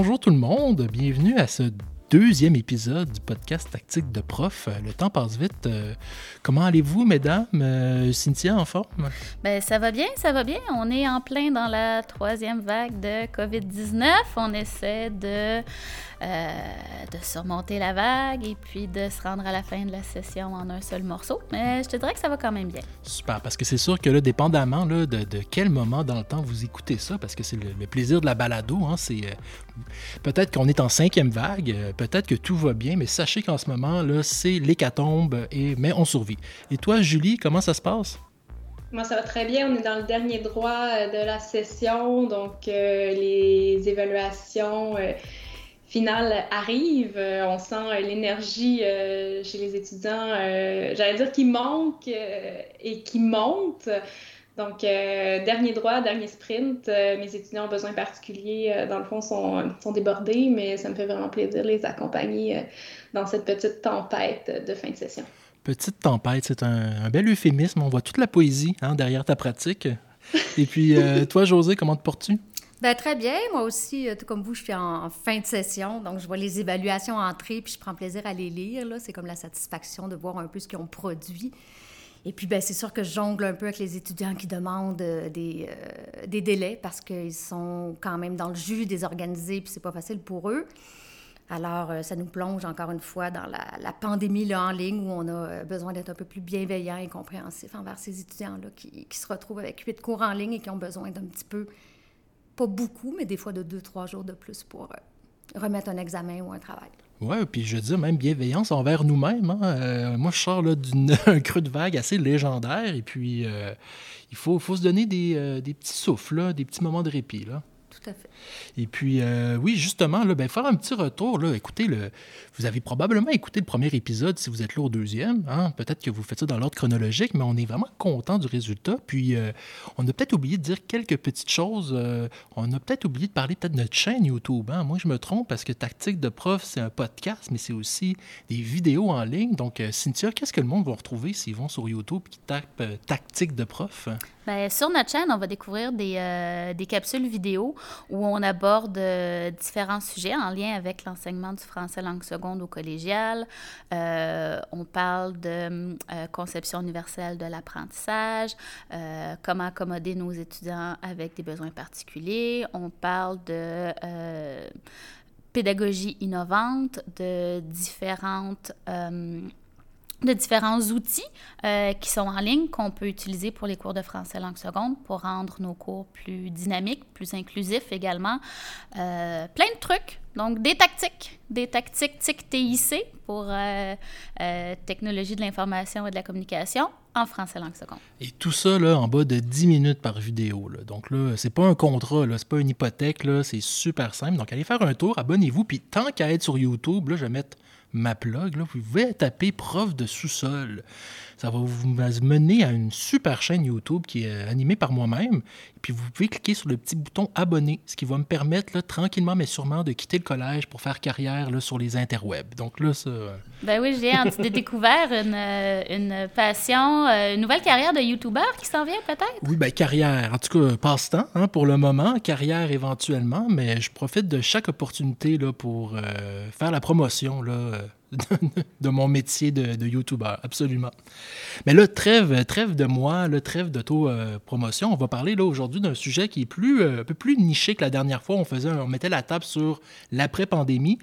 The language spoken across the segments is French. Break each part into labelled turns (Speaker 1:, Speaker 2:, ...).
Speaker 1: Bonjour tout le monde, bienvenue à ce deuxième épisode du podcast Tactique de prof. Le temps passe vite. Euh, comment allez-vous, mesdames? Euh, Cynthia, en forme?
Speaker 2: Ben, ça va bien, ça va bien. On est en plein dans la troisième vague de COVID-19. On essaie de euh, de surmonter la vague et puis de se rendre à la fin de la session en un seul morceau. Mais je te dirais que ça va quand même bien.
Speaker 1: Super, parce que c'est sûr que là, dépendamment là, de, quel moment dans le temps vous écoutez ça, parce que c'est le, plaisir de la balado, hein, c'est euh, peut-être qu'on est en cinquième vague, euh, peut-être que tout va bien, mais sachez qu'en ce moment, là, c'est l'hécatombe, et, mais on survit. Et toi, Julie, comment ça se passe?
Speaker 3: Moi, ça va très bien. On est dans le dernier droit de la session, donc les évaluations finale arrive. Euh, on sent euh, l'énergie euh, chez les étudiants, j'allais dire qui manque et qui monte. Donc, dernier droit, dernier sprint. mes étudiants ont besoin particuliers, dans le fond, sont, sont, débordés, mais ça me fait vraiment plaisir de les accompagner dans cette petite tempête de fin de session.
Speaker 1: Petite tempête, c'est un, bel euphémisme. On voit toute la poésie hein, derrière ta pratique. Et puis, toi, José, comment te portes-tu?
Speaker 4: Ben, très bien. Moi aussi, euh, tout comme vous, je suis en fin de session. Donc, je vois les évaluations entrer, puis je prends plaisir à les lire. C'est comme la satisfaction de voir un peu ce qu'ils ont produit. Et puis, ben, c'est sûr que je jongle un peu avec les étudiants qui demandent euh, des, euh, des délais parce qu'ils sont quand même dans le jus désorganisés, puis c'est pas facile pour eux. Alors, ça nous plonge encore une fois dans la, pandémie là, en ligne où on a besoin d'être un peu plus bienveillant et compréhensif envers ces étudiants-là qui, qui, se retrouvent avec huit cours en ligne et qui ont besoin d'un petit peu pas beaucoup, mais des fois de deux, trois jours de plus pour euh, remettre un examen ou un travail.
Speaker 1: Oui, puis je dire, même bienveillance envers nous-mêmes. Hein. Euh, moi, je sors d'un creux de vague assez légendaire, et puis euh, il faut, se donner des, des petits souffles, des petits moments de répit. Là.
Speaker 4: Tout à fait.
Speaker 1: Et puis, euh, oui, justement, là, ben, faire un petit retour. Là, écoutez, le, vous avez probablement écouté le premier épisode si vous êtes là au deuxième. Hein. Peut-être que vous faites ça dans l'ordre chronologique, mais on est vraiment content du résultat. Puis, euh, on a peut-être oublié de dire quelques petites choses. Euh, on a peut-être oublié de parler peut-être de notre chaîne YouTube. Hein. Moi, je me trompe parce que Tactique de prof, c'est un podcast, mais c'est aussi des vidéos en ligne. Donc, Cynthia, qu'est-ce que le monde va retrouver s'ils vont sur YouTube et qu'ils tapent Tactique de prof?
Speaker 2: Bien, sur notre chaîne, on va découvrir des, des capsules vidéo où on aborde euh, différents sujets en lien avec l'enseignement du français langue seconde au collégial. Euh, on parle de euh, conception universelle de l'apprentissage, comment accommoder nos étudiants avec des besoins particuliers. On parle de pédagogie innovante, de différentes de différents outils euh, qui sont en ligne qu'on peut utiliser pour les cours de français langue seconde pour rendre nos cours plus dynamiques, plus inclusifs également. Euh, plein de trucs, donc des tactiques, des tactiques TIC pour euh, technologie de l'information et de la communication en français langue seconde.
Speaker 1: Et tout ça là, en bas de 10 minutes par vidéo. Là. Donc là, c'est pas un contrat, là, c'est pas une hypothèque, c'est super simple. Donc allez faire un tour, abonnez-vous, puis tant qu'à être sur YouTube, là, je vais mettre ma plug, là, vous pouvez taper prof de sous-sol. Ça va vous mener à une super chaîne YouTube qui est animée par moi-même. Puis vous pouvez cliquer sur le petit bouton abonner, ce qui va me permettre là, tranquillement mais sûrement de quitter le collège pour faire carrière là, sur les interwebs. Donc là, ça. Euh,
Speaker 2: ben oui, j'ai découvert une, euh, une, passion, euh, une nouvelle carrière de YouTuber qui s'en vient peut-être?
Speaker 1: Oui, ben carrière. En tout cas, passe-temps hein, pour le moment, carrière éventuellement, mais je profite de chaque opportunité là, pour faire la promotion là, de mon métier de, de YouTuber, absolument. Mais là, trêve, trêve de moi, le trêve d'auto-promotion. On va parler là aujourd'hui d'un sujet qui est plus, euh, un peu plus niché que la dernière fois. On, faisait, on mettait la table sur l'après-pandémie.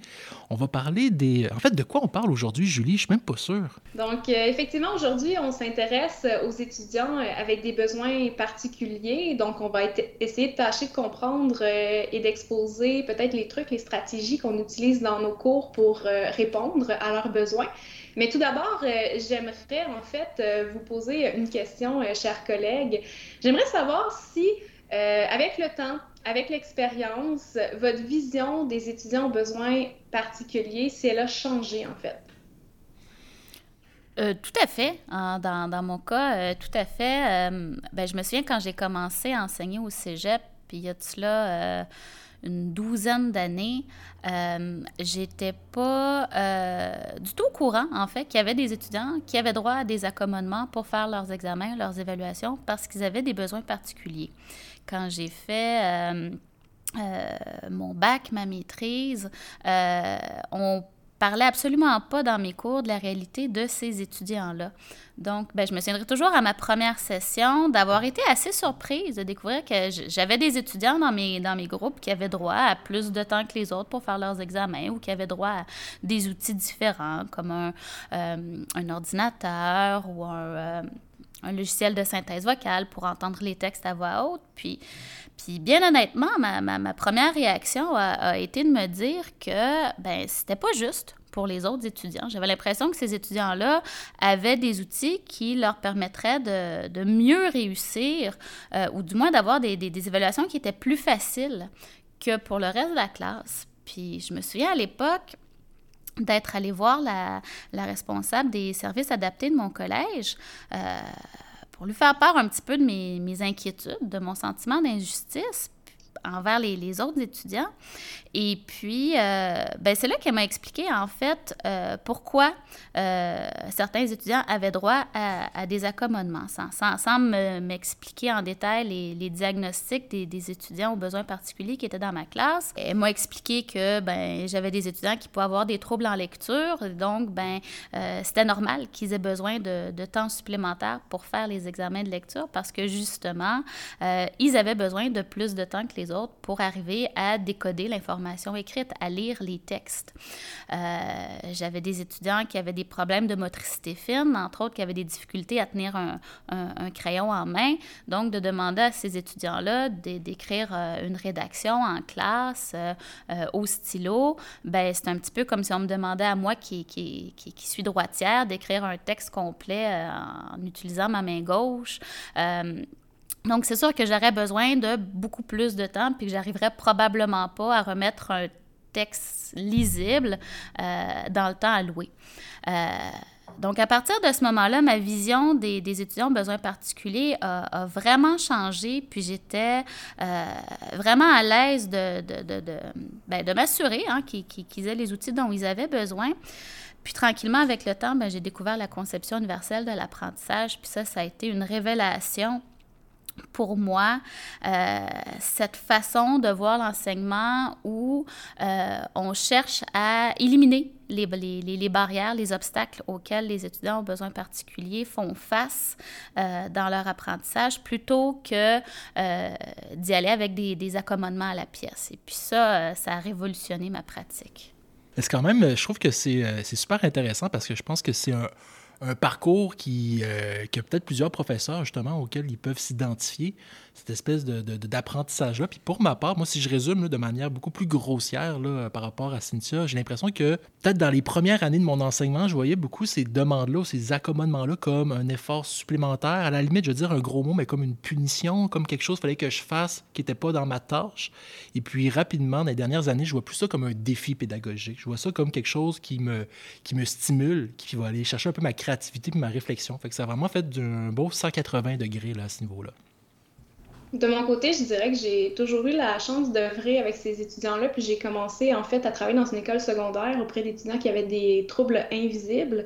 Speaker 1: On va parler des... En fait, de quoi on parle aujourd'hui, Julie? Je suis même pas sûre.
Speaker 3: Donc, euh, effectivement, aujourd'hui, on s'intéresse aux étudiants euh, avec des besoins particuliers. Donc, on va essayer de tâcher de comprendre et d'exposer peut-être les trucs, les stratégies qu'on utilise dans nos cours pour répondre à leurs besoins. Mais tout d'abord, euh, j'aimerais en fait euh, vous poser une question, euh, chers collègues. J'aimerais savoir si, avec le temps, avec l'expérience, votre vision des étudiants aux besoins particuliers, si elle a changé en fait.
Speaker 2: tout à fait. Dans, dans, mon cas, tout à fait. ben, je me souviens quand j'ai commencé à enseigner au cégep, puis il y a de cela une douzaine d'années, euh, j'étais pas euh, du tout au courant, en fait, qu'il y avait des étudiants qui avaient droit à des accommodements pour faire leurs examens, leurs évaluations, parce qu'ils avaient des besoins particuliers. Quand j'ai fait... Euh, mon bac, ma maîtrise, on parlait absolument pas dans mes cours de la réalité de ces étudiants-là. Donc, ben, je me souviendrai toujours à ma première session d'avoir été assez surprise de découvrir que j'avais des étudiants dans mes, groupes qui avaient droit à plus de temps que les autres pour faire leurs examens ou qui avaient droit à des outils différents comme un, euh, ordinateur ou un, euh, un, logiciel de synthèse vocale pour entendre les textes à voix haute. Puis, puis bien honnêtement, ma, ma, première réaction a, été de me dire que ben c'était pas juste pour les autres étudiants. J'avais l'impression que ces étudiants-là avaient des outils qui leur permettraient de, de mieux réussir euh, ou du moins d'avoir des, des évaluations qui étaient plus faciles que pour le reste de la classe. Puis je me souviens à l'époque, d'être allée voir la, responsable des services adaptés de mon collège euh, pour lui faire part un petit peu de mes inquiétudes, de mon sentiment d'injustice envers les, autres étudiants. Et puis, euh, ben c'est là qu'elle m'a expliqué, en fait, euh, pourquoi euh, certains étudiants avaient droit à, des accommodements, sans, sans, sans m'expliquer en détail les, diagnostics des, étudiants aux besoins particuliers qui étaient dans ma classe. Elle m'a expliqué que ben, j'avais des étudiants qui pouvaient avoir des troubles en lecture, donc ben, c'était normal qu'ils aient besoin de, de, temps supplémentaire pour faire les examens de lecture parce que, justement, ils avaient besoin de plus de temps que les autres pour arriver à décoder l'information écrite, à lire les textes. Euh, J'avais des étudiants qui avaient des problèmes de motricité fine, entre autres qui avaient des difficultés à tenir un, crayon en main. Donc, de demander à ces étudiants-là d'écrire euh, une rédaction en classe euh, au stylo, ben, c'est un petit peu comme si on me demandait à moi qui, suis droitière d'écrire un texte complet en utilisant ma main gauche. Donc, c'est sûr que j'aurais besoin de beaucoup plus de temps, puis que j'arriverais probablement pas à remettre un texte lisible euh, dans le temps alloué. Euh, donc, à partir de ce moment-là, ma vision des, des étudiants aux besoins particuliers a, vraiment changé, puis j'étais euh, vraiment à l'aise de, de, de, de, ben, m'assurer hein, qu'ils qu aient les outils dont ils avaient besoin. Puis tranquillement, avec le temps, ben, j'ai découvert la conception universelle de l'apprentissage, puis ça, ça a été une révélation pour moi, euh, cette façon de voir l'enseignement où euh, on cherche à éliminer les, barrières, les obstacles auxquels les étudiants aux besoins particuliers font face euh, dans leur apprentissage plutôt que d'y aller avec des, accommodements à la pièce. Et puis ça, ça a révolutionné ma pratique.
Speaker 1: C'est quand même, je trouve que c'est super intéressant parce que je pense que c'est un un parcours qui, euh, qui a peut-être plusieurs professeurs, justement, auxquels ils peuvent s'identifier, cette espèce d'apprentissage-là. De, de, Puis pour ma part, moi, si je résume de manière beaucoup plus grossière là, par rapport à Cynthia, j'ai l'impression que peut-être dans les premières années de mon enseignement, je voyais beaucoup ces demandes-là, ces accommodements-là comme un effort supplémentaire. À la limite, je veux dire un gros mot, mais comme une punition, comme quelque chose qu'il fallait que je fasse qui n'était pas dans ma tâche. Et puis rapidement, dans les dernières années, je vois plus ça comme un défi pédagogique. Je vois ça comme quelque chose qui me, qui me stimule, qui va aller chercher un peu ma créativité et ma réflexion. Fait que ça a vraiment fait un beau 180 degrés là, à ce niveau-là.
Speaker 3: De mon côté, je dirais que j'ai toujours eu la chance d'œuvrer avec ces étudiants-là, puis j'ai commencé en fait à travailler dans une école secondaire auprès d'étudiants qui avaient des troubles invisibles.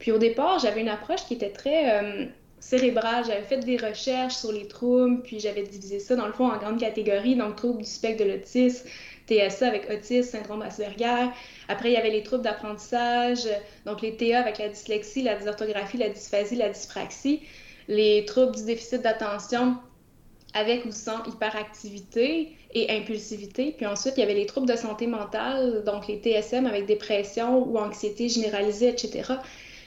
Speaker 3: Puis au départ, j'avais une approche qui était très euh, cérébrale. J'avais fait des recherches sur les troubles, puis j'avais divisé ça dans le fond en grandes catégories, donc troubles du spectre de l'autisme, TSA avec autisme, syndrome Asperger. Après, il y avait les troubles d'apprentissage, donc les TA avec la dyslexie, la dysorthographie, la dysphasie, la dyspraxie, les troubles du déficit d'attention avec ou sans hyperactivité et impulsivité. Puis ensuite, il y avait les troubles de santé mentale, donc les TSM avec dépression ou anxiété généralisée, etc.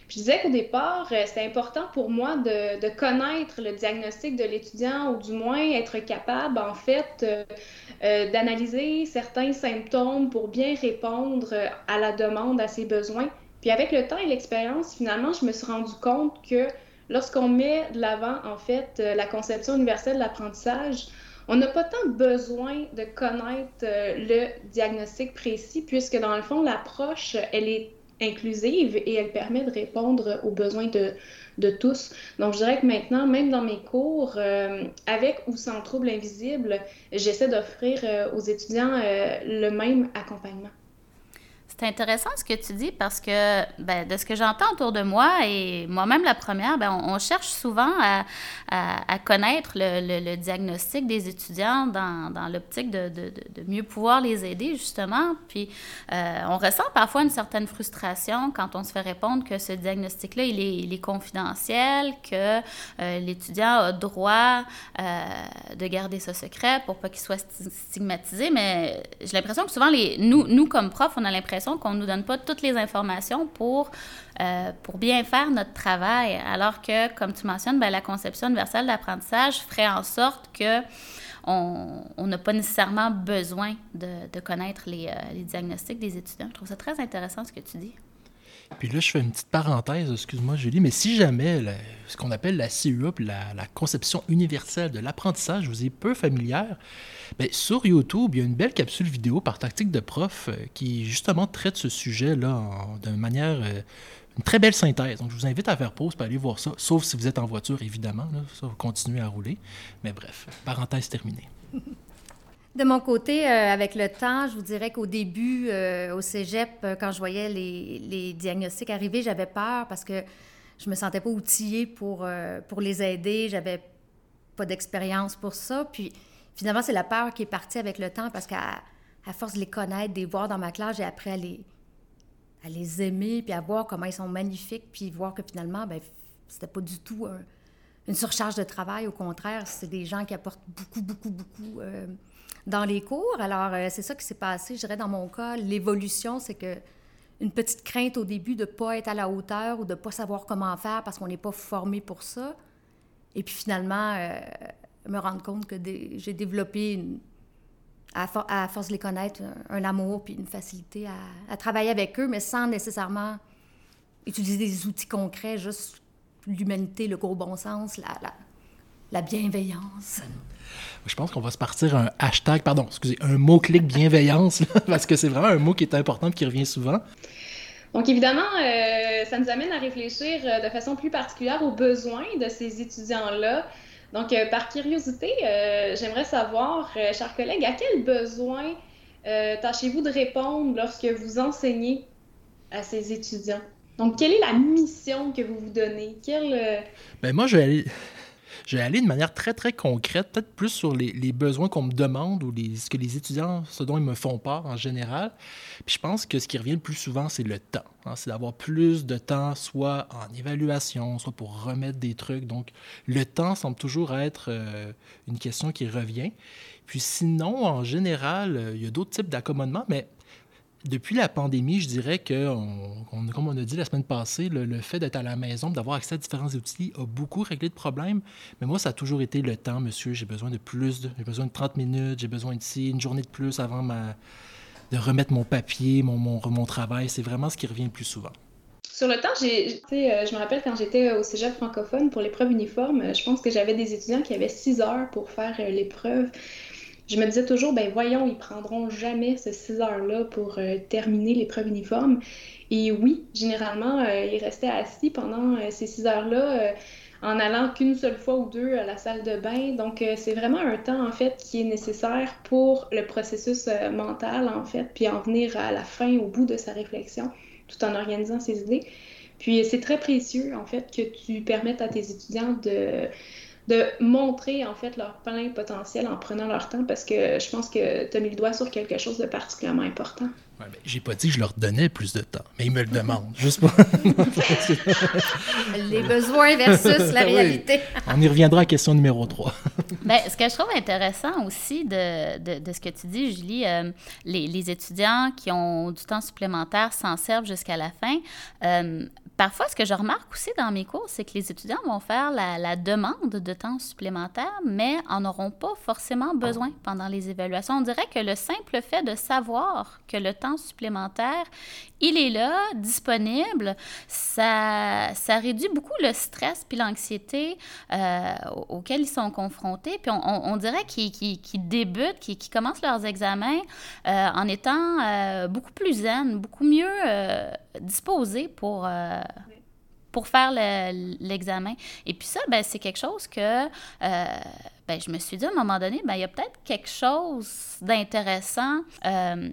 Speaker 3: Puis je disais qu'au départ, euh, c'était important pour moi de, connaître le diagnostic de l'étudiant ou du moins être capable, en fait, euh, euh, d'analyser certains symptômes pour bien répondre à la demande, à ses besoins. Puis avec le temps et l'expérience, finalement, je me suis rendu compte que lorsqu'on met de l'avant, en fait, euh, la conception universelle de l'apprentissage, on n'a pas tant besoin de connaître euh, le diagnostic précis, puisque dans le fond, l'approche, elle est inclusive et elle permet de répondre aux besoins de, de tous. Donc, je dirais que maintenant, même dans mes cours, euh, avec ou sans trouble invisible, j'essaie d'offrir aux étudiants le même accompagnement.
Speaker 2: C'est intéressant ce que tu dis parce que ben, de ce que j'entends autour de moi et moi-même la première, ben, on, cherche souvent à, connaître le, diagnostic des étudiants dans, l'optique de, mieux pouvoir les aider justement. Puis euh, on ressent parfois une certaine frustration quand on se fait répondre que ce diagnostic-là, il est, confidentiel, que euh, l'étudiant a droit euh, de garder ce secret pour pas qu'il soit stigmatisé. Mais j'ai l'impression que souvent, nous, nous comme profs, on a l'impression qu'on ne nous donne pas toutes les informations pour, euh, pour bien faire notre travail. Alors que, comme tu mentionnes, ben, la conception universelle d'apprentissage ferait en sorte que on n'a pas nécessairement besoin de, connaître euh, les, diagnostics des étudiants. Je trouve ça très intéressant ce que tu dis.
Speaker 1: Puis là, je fais une petite parenthèse, excuse-moi Julie, mais si jamais ce qu'on appelle la CUA, la, la, conception universelle de l'apprentissage vous est peu familière, bien, sur YouTube, il y a une belle capsule vidéo par tactique de prof euh, qui justement traite ce sujet-là d'une manière, euh, une très belle synthèse. Donc je vous invite à faire pause pour aller voir ça, sauf si vous êtes en voiture, évidemment, ça, vous continuez à rouler. Mais bref, parenthèse terminée.
Speaker 4: De mon côté, euh, avec le temps, je vous dirais qu'au début, euh, au cégep, euh, quand je voyais les, diagnostics arriver, j'avais peur parce que je me sentais pas outillée pour, pour les aider. J'avais pas d'expérience pour ça. Puis finalement, c'est la peur qui est partie avec le temps parce qu'à force de les connaître, de les voir dans ma classe, j'ai appris à les, les aimer, puis à voir comment ils sont magnifiques, puis voir que finalement, ben c'était pas du tout une surcharge de travail. Au contraire, c'est des gens qui apportent beaucoup, beaucoup, beaucoup dans les cours. Alors, euh, c'est ça qui s'est passé, je dirais, dans mon cas. L'évolution, c'est que une petite crainte au début de ne pas être à la hauteur ou de ne pas savoir comment faire parce qu'on n'est pas formé pour ça. Et puis finalement, euh, me rendre compte que j'ai développé, à, force de les connaître, un, amour puis une facilité à, travailler avec eux, mais sans nécessairement utiliser des outils concrets, juste l'humanité, le gros bon sens, la, la bienveillance.
Speaker 1: Je pense qu'on va se partir un hashtag, pardon, excusez, un mot-clic bienveillance, parce que c'est vraiment un mot qui est important qui revient souvent.
Speaker 3: Donc, évidemment, euh, ça nous amène à réfléchir euh, de façon plus particulière aux besoins de ces étudiants-là. Donc, euh, par curiosité, j'aimerais savoir, chers collègues, à quels besoins tâchez-vous de répondre lorsque vous enseignez à ces étudiants? Donc, quelle est la mission que vous vous donnez? Quelle...
Speaker 1: Ben moi, je vais aller je vais aller de manière très, très concrète, peut-être plus sur les, besoins qu'on me demande ou ce que les étudiants, ce dont ils me font part en général. Puis je pense que ce qui revient le plus souvent, c'est le temps. Hein. c'est d'avoir plus de temps, soit en évaluation, soit pour remettre des trucs. Donc, le temps semble toujours être euh, une question qui revient. Puis sinon, en général, euh, il y a d'autres types d'accommodements, mais depuis la pandémie, je dirais que, comme on a dit la semaine passée, le, fait d'être à la maison, d'avoir accès à différents outils, a beaucoup réglé de problèmes. Mais moi, ça a toujours été le temps, monsieur. J'ai besoin de plus, j'ai besoin de 30 minutes, j'ai besoin d'ici une journée de plus avant de remettre mon papier, mon, travail. C'est vraiment ce qui revient le plus souvent.
Speaker 3: Sur le temps, euh, je me rappelle quand j'étais au cégep francophone pour l'épreuve uniforme, je pense que j'avais des étudiants qui avaient six heures pour faire euh, l'épreuve je me disais toujours, ben voyons, ils prendront jamais ces six heures-là pour euh, terminer l'épreuve uniforme. Et oui, généralement, euh, ils restaient assis pendant euh, ces six heures-là en allant qu'une seule fois ou deux à la salle de bain. Donc, c'est vraiment un temps, en fait, qui est nécessaire pour le processus mental, en fait, puis en venir à la fin, au bout de sa réflexion, tout en organisant ses idées. Puis, c'est très précieux, en fait, que tu permettes à tes étudiants de de montrer en fait leur plein potentiel en prenant leur temps parce que je pense que tu as mis le doigt sur quelque chose de particulièrement important.
Speaker 1: Ouais, ben, j'ai pas dit que je leur donnais plus de temps, mais ils me le demandent, juste pour...
Speaker 4: Les besoins versus la réalité.
Speaker 1: On y reviendra à question numéro 3.
Speaker 2: ben, ce que je trouve intéressant aussi de, de, de ce que tu dis, Julie, euh, les, les, étudiants qui ont du temps supplémentaire s'en servent jusqu'à la fin. Euh, Parfois, ce que je remarque aussi dans mes cours, c'est que les étudiants vont faire la, demande de temps supplémentaire, mais en auront pas forcément besoin pendant les évaluations. On dirait que le simple fait de savoir que le temps supplémentaire, il est là, disponible, ça, ça réduit beaucoup le stress puis l'anxiété euh, auxquels ils sont confrontés. Puis on, dirait qu'ils débutent, qu'ils commencent leurs examens euh, en étant euh, beaucoup plus zen, beaucoup mieux disposés pour pour faire l'examen. Et puis ça, ben, c'est quelque chose que euh, ben, je me suis dit à un moment donné, ben, il y a peut-être quelque chose d'intéressant. Euh,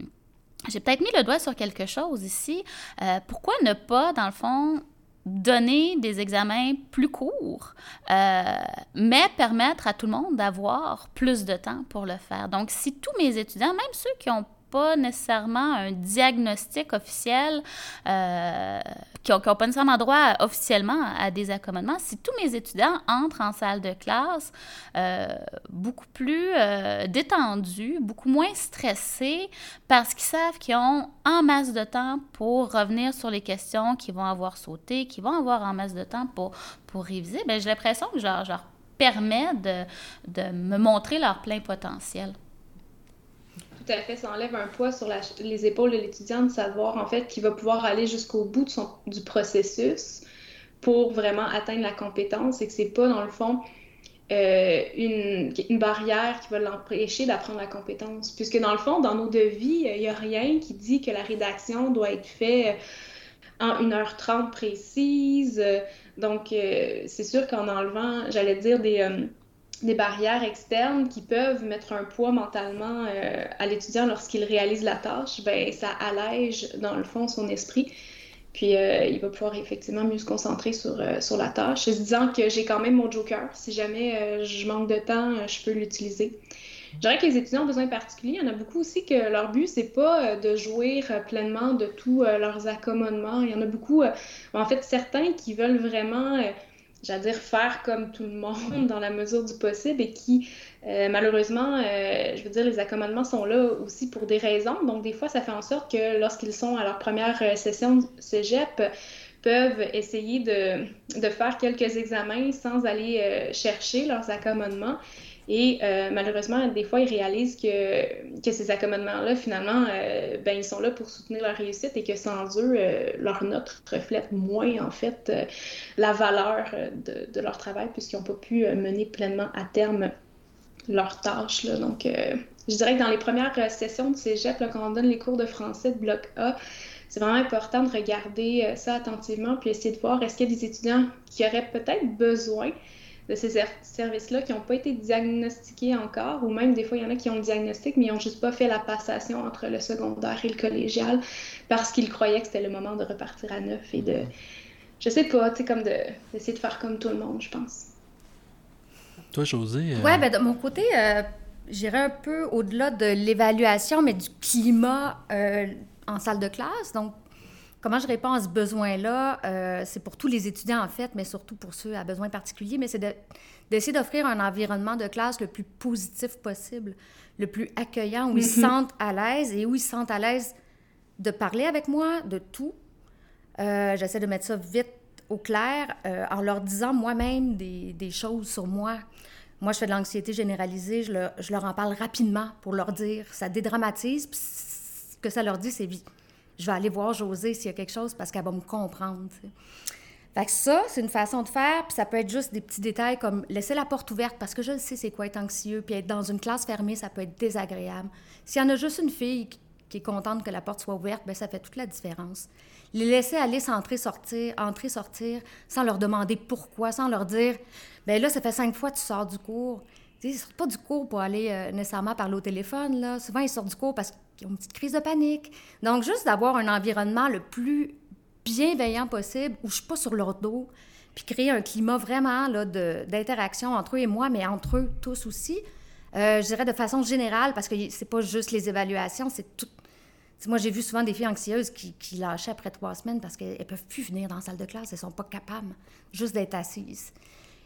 Speaker 2: j'ai peut-être mis le doigt sur quelque chose ici. Euh, pourquoi ne pas, dans le fond, donner des examens plus courts, euh, mais permettre à tout le monde d'avoir plus de temps pour le faire? Donc, si tous mes étudiants, même ceux qui ont pas nécessairement un diagnostic officiel, euh, qui n'ont pas nécessairement droit officiellement à des accommodements. Si tous mes étudiants entrent en salle de classe euh, beaucoup plus euh, détendus, beaucoup moins stressés, parce qu'ils savent qu'ils ont en masse de temps pour revenir sur les questions qu'ils vont avoir sautées, qu'ils vont avoir en masse de temps pour, pour réviser, bien, j'ai l'impression que je leur permets de, de me montrer leur plein potentiel
Speaker 3: tout à fait, ça enlève un poids sur les épaules de l'étudiant de savoir en fait qu'il va pouvoir aller jusqu'au bout de son, du processus pour vraiment atteindre la compétence et que c'est pas dans le fond euh, une, barrière qui va l'empêcher d'apprendre la compétence. Puisque dans le fond, dans nos devis, il n'y a rien qui dit que la rédaction doit être faite en 1h30 précise. Donc, euh, c'est sûr qu'en enlevant, j'allais dire, des, euh, des barrières externes qui peuvent mettre un poids mentalement euh, à l'étudiant lorsqu'il réalise la tâche, ben ça allège dans le fond son esprit. Puis euh, il va pouvoir effectivement mieux se concentrer sur, euh, sur la tâche, se disant que j'ai quand même mon joker. Si jamais je manque de temps, je peux l'utiliser. Je dirais que les étudiants ont besoin particuliers, il y en a beaucoup aussi que leur but, c'est pas de jouir pleinement de tous leurs accommodements. Il y en a beaucoup, en fait, certains qui veulent vraiment j'allais dire, faire comme tout le monde dans la mesure du possible et qui, euh, malheureusement, euh, je veux dire, les accommodements sont là aussi pour des raisons. Donc, des fois, ça fait en sorte que lorsqu'ils sont à leur première euh, session cégep, peuvent essayer de, de, faire quelques examens sans aller chercher leurs accommodements. Et euh, malheureusement, des fois, ils réalisent que, que ces accommodements-là, finalement, euh, ben, ils sont là pour soutenir leur réussite et que sans eux, euh, leur note reflète moins, en fait, la valeur de, de, leur travail puisqu'ils n'ont pas pu mener pleinement à terme leurs tâches. Là. Donc, je dirais que dans les premières sessions de cégep, quand on donne les cours de français de bloc A, c'est vraiment important de regarder ça attentivement puis essayer de voir est-ce qu'il y a des étudiants qui auraient peut-être besoin de ces services-là qui n'ont pas été diagnostiqués encore, ou même des fois, il y en a qui ont le diagnostic, mais ils n'ont juste pas fait la passation entre le secondaire et le collégial parce qu'ils croyaient que c'était le moment de repartir à neuf et de, je sais pas, tu sais, comme d'essayer de, faire comme tout le monde, je pense.
Speaker 1: Toi, José?
Speaker 4: Euh... Ouais, ben, de mon côté, euh, j'irais un peu au-delà de l'évaluation, mais du climat euh, en salle de classe. Donc, Comment je réponds à ce besoin-là? Euh, c'est pour tous les étudiants, en fait, mais surtout pour ceux à besoins particuliers, mais c'est d'essayer d'offrir un environnement de classe le plus positif possible, le plus accueillant, où ils se mm-hmm. sentent à l'aise et où ils se sentent à l'aise de parler avec moi de tout. Euh, j'essaie de mettre ça vite au clair euh, en leur disant moi-même des, des, choses sur moi. Moi, je fais de l'anxiété généralisée, je leur, je leur, en parle rapidement pour leur dire. Ça dédramatise, puis ce que ça leur dit, c'est je vais aller voir José s'il y a quelque chose parce qu'elle va me comprendre. Fait que ça, c'est une façon de faire, puis ça peut être juste des petits détails comme laisser la porte ouverte parce que je sais c'est quoi être anxieux, puis être dans une classe fermée, ça peut être désagréable. S'il y en a juste une fille qui est contente que la porte soit ouverte, bien, ça fait toute la différence. Les laisser aller s'entrer, sortir, entrer, sortir, sans leur demander pourquoi, sans leur dire, bien là, ça fait cinq fois que tu sors du cours. ils ne sortent pas du cours pour aller euh, nécessairement parler au téléphone. Là. Souvent, ils sortent du cours parce qui ont une petite crise de panique. Donc, juste d'avoir un environnement le plus bienveillant possible, où je suis pas sur leur dos, puis créer un climat vraiment d'interaction entre eux et moi, mais entre eux tous aussi. Euh, je dirais de façon générale, parce que c'est pas juste les évaluations, c'est tout. moi, j'ai vu souvent des filles anxieuses qui, qui lâchaient après trois semaines parce qu'elles ne peuvent plus venir dans la salle de classe, elles sont pas capables juste d'être assises.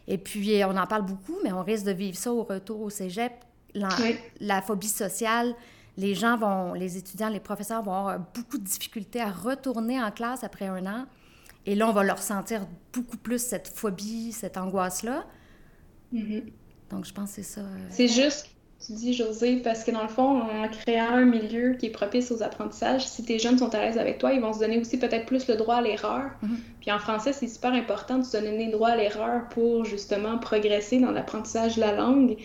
Speaker 4: Et puis, on en parle beaucoup, mais on risque de vivre ça au retour au cégep. La, la phobie sociale, les gens vont, les étudiants, les professeurs vont avoir beaucoup de difficultés à retourner en classe après un an. Et là, on va leur sentir beaucoup plus cette phobie, cette angoisse-là.
Speaker 3: Mm-hmm.
Speaker 4: Donc, je pense que c'est ça. Euh,
Speaker 3: c'est juste, tu dis, José, parce que dans le fond, en créant un milieu qui est propice aux apprentissages, si tes jeunes sont à l'aise avec toi, ils vont se donner aussi peut-être plus le droit à l'erreur.
Speaker 4: Mm-hmm.
Speaker 3: Puis en français, c'est super important de se donner le droit à l'erreur pour justement progresser dans l'apprentissage de la langue.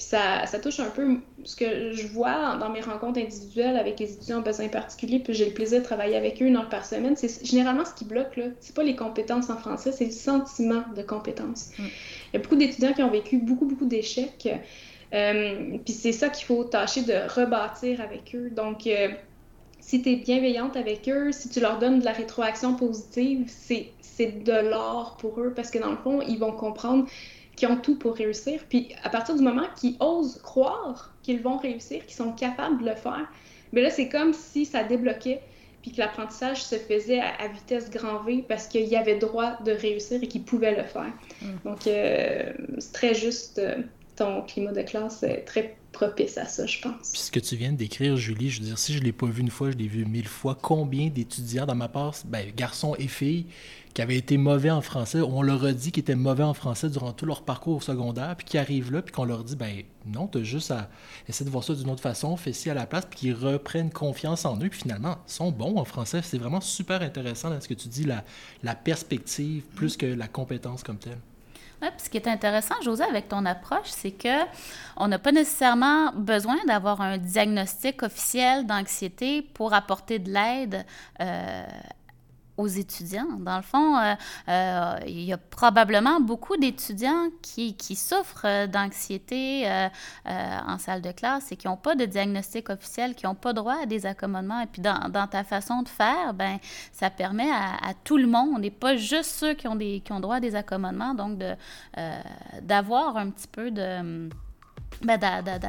Speaker 3: Puis ça, ça, touche un peu ce que je vois dans mes rencontres individuelles avec les étudiants en besoins particuliers, puis j'ai le plaisir de travailler avec eux une heure par semaine. C'est généralement ce qui bloque, là. C'est pas les compétences en français, c'est le sentiment de compétence.
Speaker 4: Mm.
Speaker 3: Il y a beaucoup d'étudiants qui ont vécu beaucoup, beaucoup d'échecs. Euh, puis c'est ça qu'il faut tâcher de rebâtir avec eux. Donc, euh, si tu es bienveillante avec eux, si tu leur donnes de la rétroaction positive, c'est de l'or pour eux parce que dans le fond, ils vont comprendre qu'ils ont tout pour réussir. Puis à partir du moment qu'ils osent croire qu'ils vont réussir, qu'ils sont capables de le faire, mais là, c'est comme si ça débloquait puis que l'apprentissage se faisait à, vitesse grand V parce qu'il y avait droit de réussir et qu'ils pouvaient le faire. Mm. Donc, euh, c'est très juste euh, ton climat de classe, est très propice à ça, je pense.
Speaker 1: Puis ce que tu viens de décrire, Julie, je veux dire, si je ne l'ai pas vu une fois, je l'ai vu mille fois. Combien d'étudiants dans ma part, ben, garçons et filles, qui avaient été mauvais en français, on leur a dit qu'ils étaient mauvais en français durant tout leur parcours au secondaire, puis qui arrivent là, puis qu'on leur dit, ben non, tu as juste à essayer de voir ça d'une autre façon, fais ci à la place, puis qu'ils reprennent confiance en eux, puis finalement, sont bons en français. C'est vraiment super intéressant dans ce que tu dis, la, la perspective plus que la compétence comme telle.
Speaker 2: Ce qui est intéressant, José, avec ton approche, c'est que on n'a pas nécessairement besoin d'avoir un diagnostic officiel d'anxiété pour apporter de l'aide euh, aux étudiants. Dans le fond, euh, euh, il y a probablement beaucoup d'étudiants qui, qui, souffrent euh, d'anxiété en salle de classe et qui n'ont pas de diagnostic officiel, qui n'ont pas droit à des accommodements. Et puis, dans, ta façon de faire, ben, ça permet à, tout le monde, et pas juste ceux qui ont, des, qui ont droit à des accommodements, donc d'avoir un petit peu de... Ben,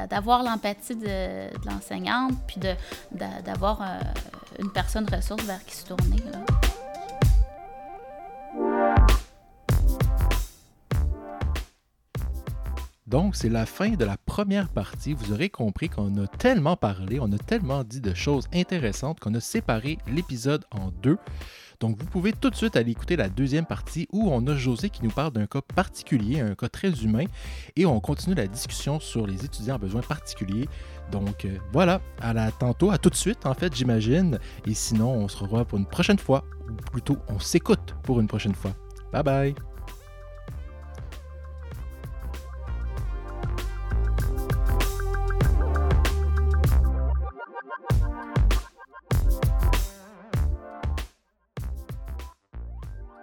Speaker 2: d'avoir l'empathie de, l'enseignante, puis d'avoir une personne ressource vers qui se tourner.
Speaker 1: Donc, c'est la fin de la première partie. Vous aurez compris qu'on a tellement parlé, on a tellement dit de choses intéressantes qu'on a séparé l'épisode en deux. Donc, vous pouvez tout de suite aller écouter la deuxième partie où on a José qui nous parle d'un cas particulier, un cas très humain, et on continue la discussion sur les étudiants à besoins particuliers. Donc, euh, voilà, à la tantôt, à tout de suite, en fait, j'imagine. Et sinon, on se revoit pour une prochaine fois, ou plutôt, on s'écoute pour une prochaine fois. Bye bye!